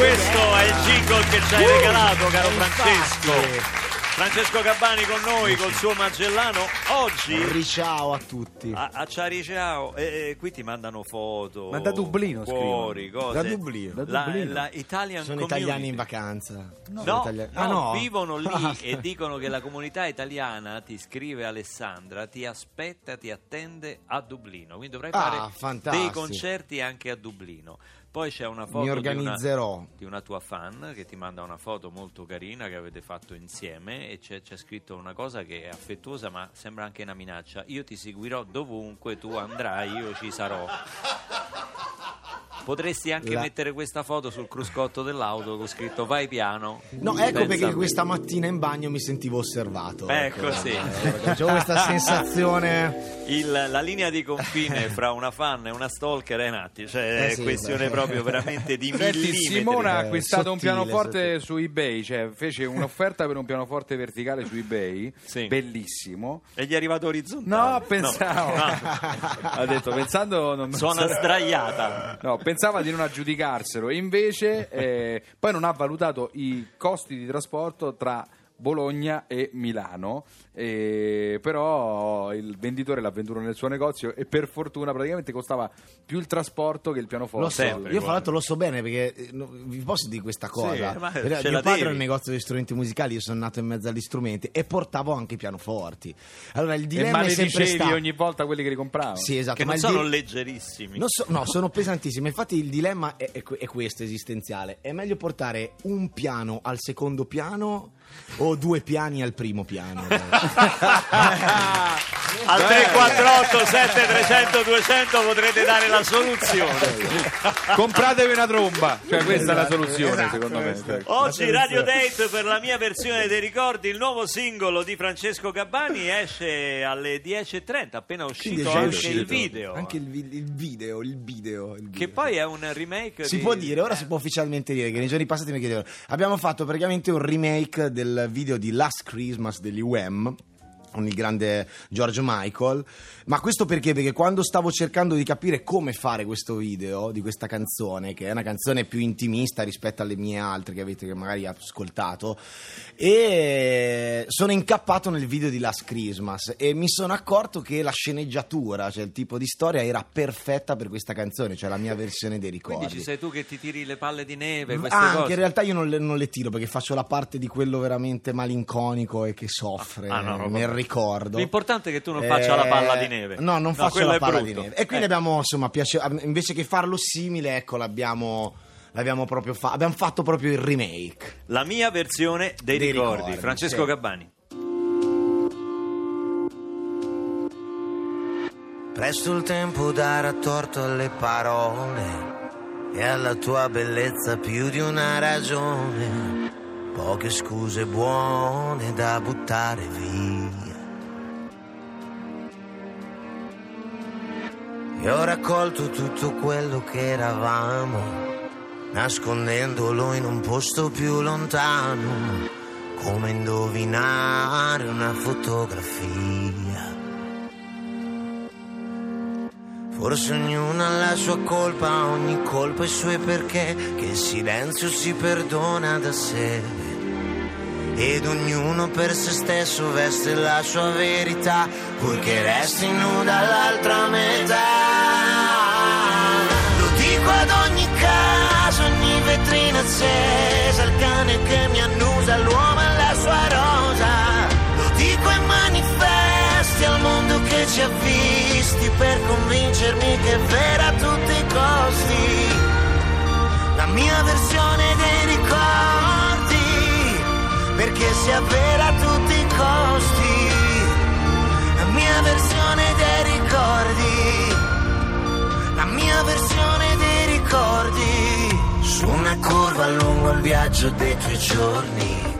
Questo è il jingle che ci hai regalato, caro. Francesco. Francesco Gabbani con noi, col suo Magellano. Oggi Riciao a tutti. a, a Ciari Ciao, e, e qui ti mandano foto. Ma da Dublino Cuori, scrivono. cose. Da Dublino. Da La, Dublino. la Italian Sono community. italiani in vacanza. No, Sono italiani- no, Ah, no? vivono lì Ah, e dicono che la comunità italiana, ti scrive Alessandra, ti aspetta, ti attende a Dublino. Quindi dovrai Ah, fare fantastico. dei concerti anche a Dublino. Poi c'è una foto Mi di una, di una tua fan che ti manda una foto molto carina che avete fatto insieme e c'è, c'è scritto una cosa che è affettuosa ma sembra anche una minaccia. Io ti seguirò dovunque tu andrai, io ci sarò. Potresti anche La- mettere questa foto sul cruscotto dell'auto con scritto vai piano. No, ecco Senza- perché questa mattina in bagno mi sentivo osservato. Ecco, sì. C'ho questa sensazione. Il- la linea di confine fra una fan e una stalker è in atti, cioè Eh è sì, questione beh. proprio veramente di Senti, millimetri. Simona ha Eh, acquistato un sottile, pianoforte sottile. su eBay, cioè fece un'offerta per un pianoforte verticale su eBay, Sì. bellissimo. E gli è arrivato orizzontale. No, pensavo. ha detto, pensando. Non Suona sdraiata. No, pensava di non aggiudicarselo, e invece eh, poi non ha valutato i costi di trasporto tra Bologna e Milano, eh, però il venditore l'ha venduto nel suo negozio e per fortuna praticamente costava più il trasporto che il pianoforte. Lo so, io fra l'altro lo so bene perché eh, no, vi posso dire questa cosa. Sì, mio padre devi. ha un negozio di strumenti musicali, io sono nato in mezzo agli strumenti e portavo anche i pianoforti. Allora il E dilemma è sempre stato ogni volta quelli che li compravano. Sì, esatto, Che ma non sono di- leggerissimi. Non so- no, sono pesantissime. Infatti, il dilemma è, è questo esistenziale: è meglio portare un piano al secondo piano o due piani al primo piano? Al 348 7300 200 potrete dare la soluzione. Compratevi una tromba, cioè questa è la Esatto, soluzione esatto, secondo me. Ecco. Oggi Radio Date per la mia versione dei ricordi, il nuovo singolo di Francesco Gabbani esce alle 10.30, appena uscito anche uscito. il video. Anche il, vi- il video, il video. il Che video. poi è un remake Si di- può dire, ora eh, si può ufficialmente dire che nei giorni passati mi chiedevano. Abbiamo fatto praticamente un remake del video di Last Christmas degli Wham con il grande George Michael. Ma questo perché? Perché quando stavo cercando di capire come fare questo video di questa canzone, che è una canzone più intimista rispetto alle mie altre che avete magari ascoltato, e sono incappato nel video di Last Christmas e mi sono accorto che la sceneggiatura, cioè il tipo di storia, era perfetta per questa canzone, cioè la mia versione dei ricordi. Quindi ci sei tu che ti tiri le palle di neve, queste Ah, anche cose. in realtà io non le, non le tiro perché faccio la parte di quello veramente malinconico e che soffre Ah, no, no, nel. Ricordo. L'importante è che tu non faccia la palla di neve. No, non faccio quello la palla di neve. E quindi Eh. abbiamo, insomma, piace- invece che farlo simile, ecco, l'abbiamo, l'abbiamo proprio fatto. Abbiamo fatto proprio il remake. La mia versione dei, Dei ricordi. ricordi, Francesco sì. Gabbani. Presto il tempo darà torto alle parole e alla tua bellezza più di una ragione. Poche scuse buone da buttare via. E ho raccolto tutto quello che eravamo, nascondendolo in un posto più lontano, come indovinare una fotografia. Forse ognuno ha la sua colpa, ogni colpa i suoi perché, che il silenzio si perdona da sé. Ed ognuno per se stesso veste la sua verità, purché resti nuda l'altra metà. Dico ad ogni casa, ogni vetrina accesa, il cane che mi annusa, l'uomo e la sua rosa. Lo dico ai manifesti, al mondo che ci ha visti, per convincermi che è vera a tutti i costi. La mia versione dei ricordi, perché sia vera a tutti i costi. La mia versione dei ricordi, mia versione dei ricordi Su una curva lungo il viaggio dei tuoi giorni,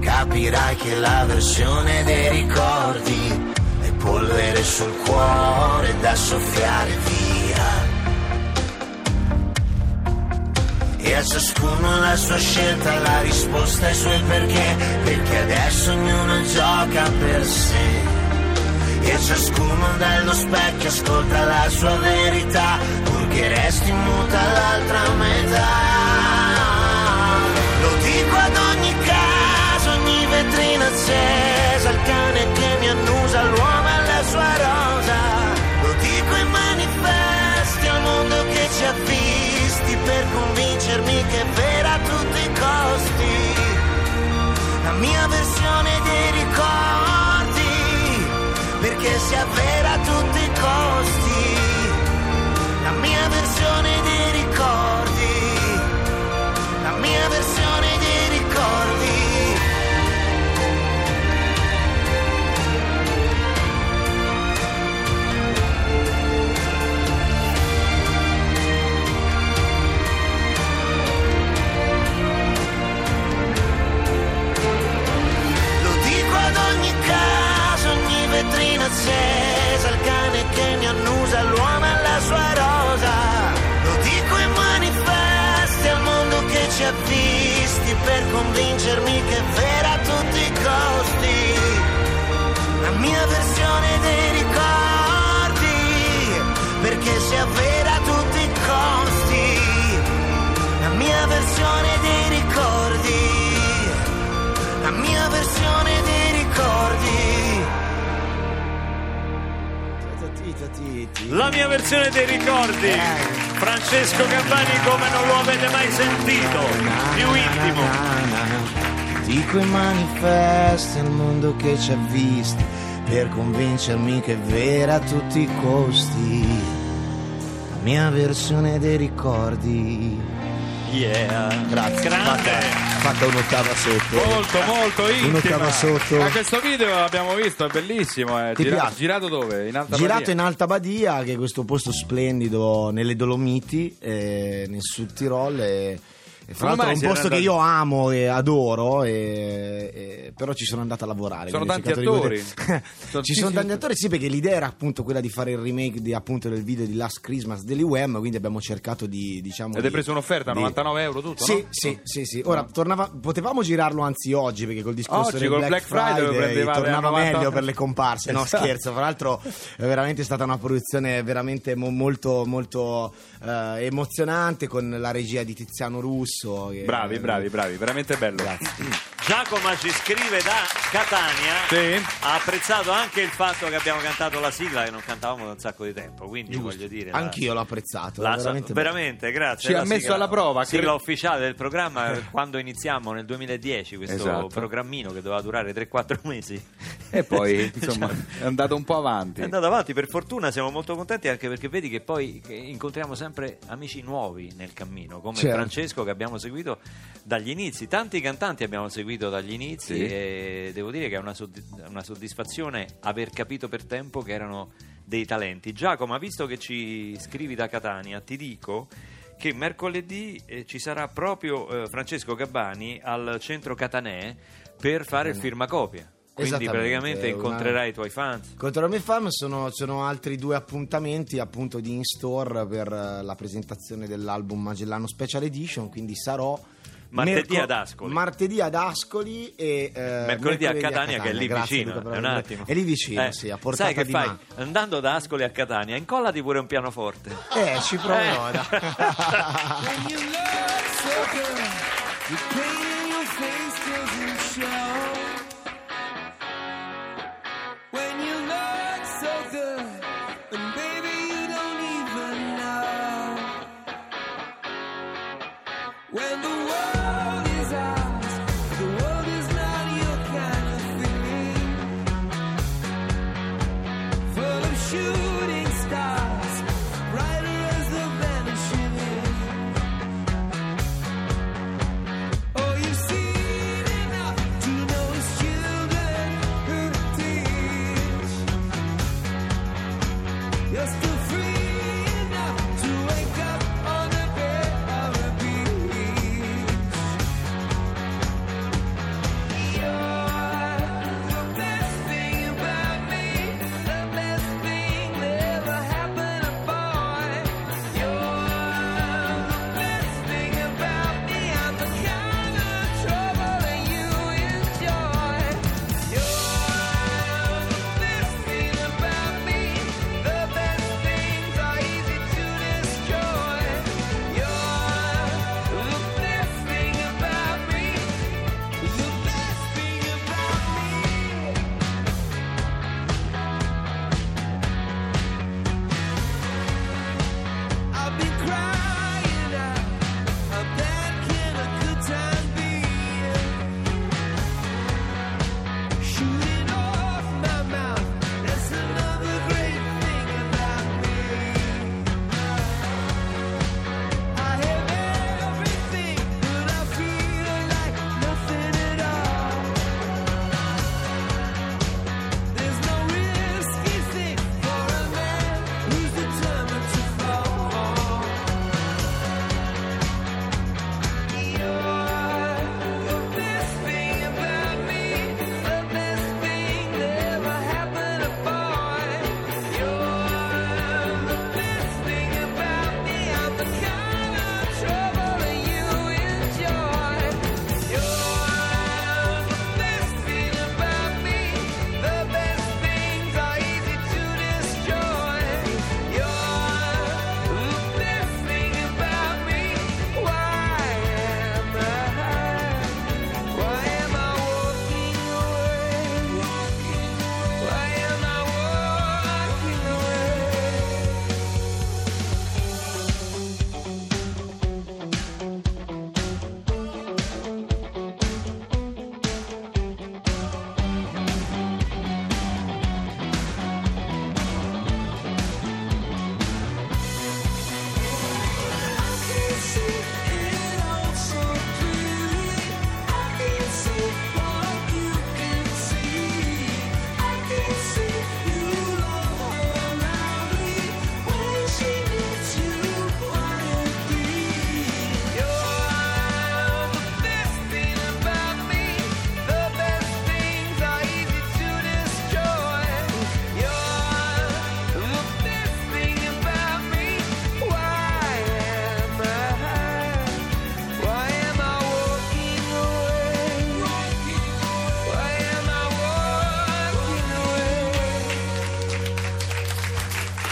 capirai che la versione dei ricordi è polvere sul cuore da soffiare via. E a ciascuno la sua scelta, la risposta ai suoi perché, perché adesso ognuno gioca per sé. E ciascuno dallo specchio ascolta la sua verità, purché resti muta l'altra metà. Lo dico ad ogni casa, ogni vetrina accesa, il cane che mi annusa, l'uomo e la sua rosa. Lo dico ai manifesti, al mondo che ci ha visti, per convincermi che è vera a tutti i costi. La mia versione dei ricordi, perché sia vera a tutti i costi. La mia versione dei ricordi, convincermi che è vera a tutti i costi. La mia versione dei ricordi, perché sia vera a tutti i costi. La mia versione dei ricordi la mia versione dei ricordi. La mia versione dei ricordi. Francesco Gambani come non lo avete mai sentito. Più intimo. Dico i manifesti al mondo che ci ha visti per convincermi che è vera a tutti i costi. La mia versione dei ricordi. Yeah. Grazie. Grande. Fatta, un'ottava sotto. Molto, molto intima. Un'ottava sotto. Ma questo video l'abbiamo visto, è bellissimo. È Ti gira- piace? girato dove? In Alta Girato Badia? in Alta Badia, che è questo posto splendido nelle Dolomiti, eh, nel Sud Tirol. E, e fra l'altro è un posto che io amo e adoro, e- e- però ci sono andato a lavorare. Sono tanti attori. poter- ci sono tanti attori. sì, perché l'idea era appunto quella di fare il remake di, appunto, del video di Last Christmas degli Wham, quindi abbiamo cercato di. Diciamo, Ed di- preso un'offerta, di- 99 euro tutto, Sì, no? sì, sì, sì. Ora tornava- potevamo girarlo anzi oggi perché col discorso Oggi, del col Black, Black Friday prendevate tornava a 90. meglio per le comparse. No, Esatto. scherzo. Fra l'altro, è veramente stata una produzione veramente mo- molto, molto eh, emozionante con la regia di Tiziano Russo. Che- Bravi, bravi, bravi, veramente bello. Grazie. Giacomo ci scrive da Catania. Sì. Ha apprezzato anche il fatto che abbiamo cantato la sigla che non cantavamo da un sacco di tempo. Quindi Giusto. voglio dire. la- Anch'io l'ho apprezzato. La- veramente veramente, grazie. Ci La ha messo sigla- alla prova, Sigla cre- ufficiale del programma quando iniziamo nel 2010 questo Esatto. programmino che doveva durare 3-4 mesi. E poi, insomma, Cioè, è andato un po' avanti. È andato avanti, per fortuna siamo molto contenti anche perché vedi che poi incontriamo sempre amici nuovi nel cammino, come Certo. Francesco che abbiamo seguito dagli inizi, tanti cantanti abbiamo seguito dagli inizi Sì. e devo dire che è una, soddi- una soddisfazione aver capito per tempo che erano dei talenti. Giacomo, visto che ci scrivi da Catania, ti dico che mercoledì eh, ci sarà proprio eh, Francesco Gabbani al centro Catanè per fare il firmacopia. Quindi praticamente una- incontrerai i tuoi fans. Contro la mia fam sono, sono altri due appuntamenti appunto di in-store per eh, la presentazione dell'album Magellano Special Edition, quindi sarò Martedì ad Ascoli. Martedì ad Ascoli e eh, mercoledì a Catania, che è lì Grazie, vicino. Luca, è un attimo. È lì vicino, Eh, sì, a portata Sai che di fai? mano. Andando da Ascoli a Catania, incollati pure un pianoforte. Eh, ci proverò. Eh.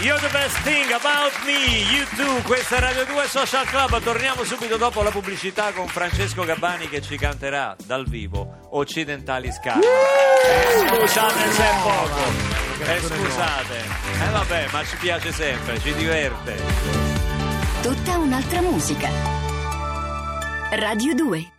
You're the best thing about me, you too. Questa è Radio 2 Social Club. Torniamo subito dopo la pubblicità con Francesco Gabbani che ci canterà dal vivo Occidentali Scar. Eh, scusate se è poco. Eh, scusate. Eh vabbè, ma ci piace sempre, ci diverte. Tutta un'altra musica. Radio 2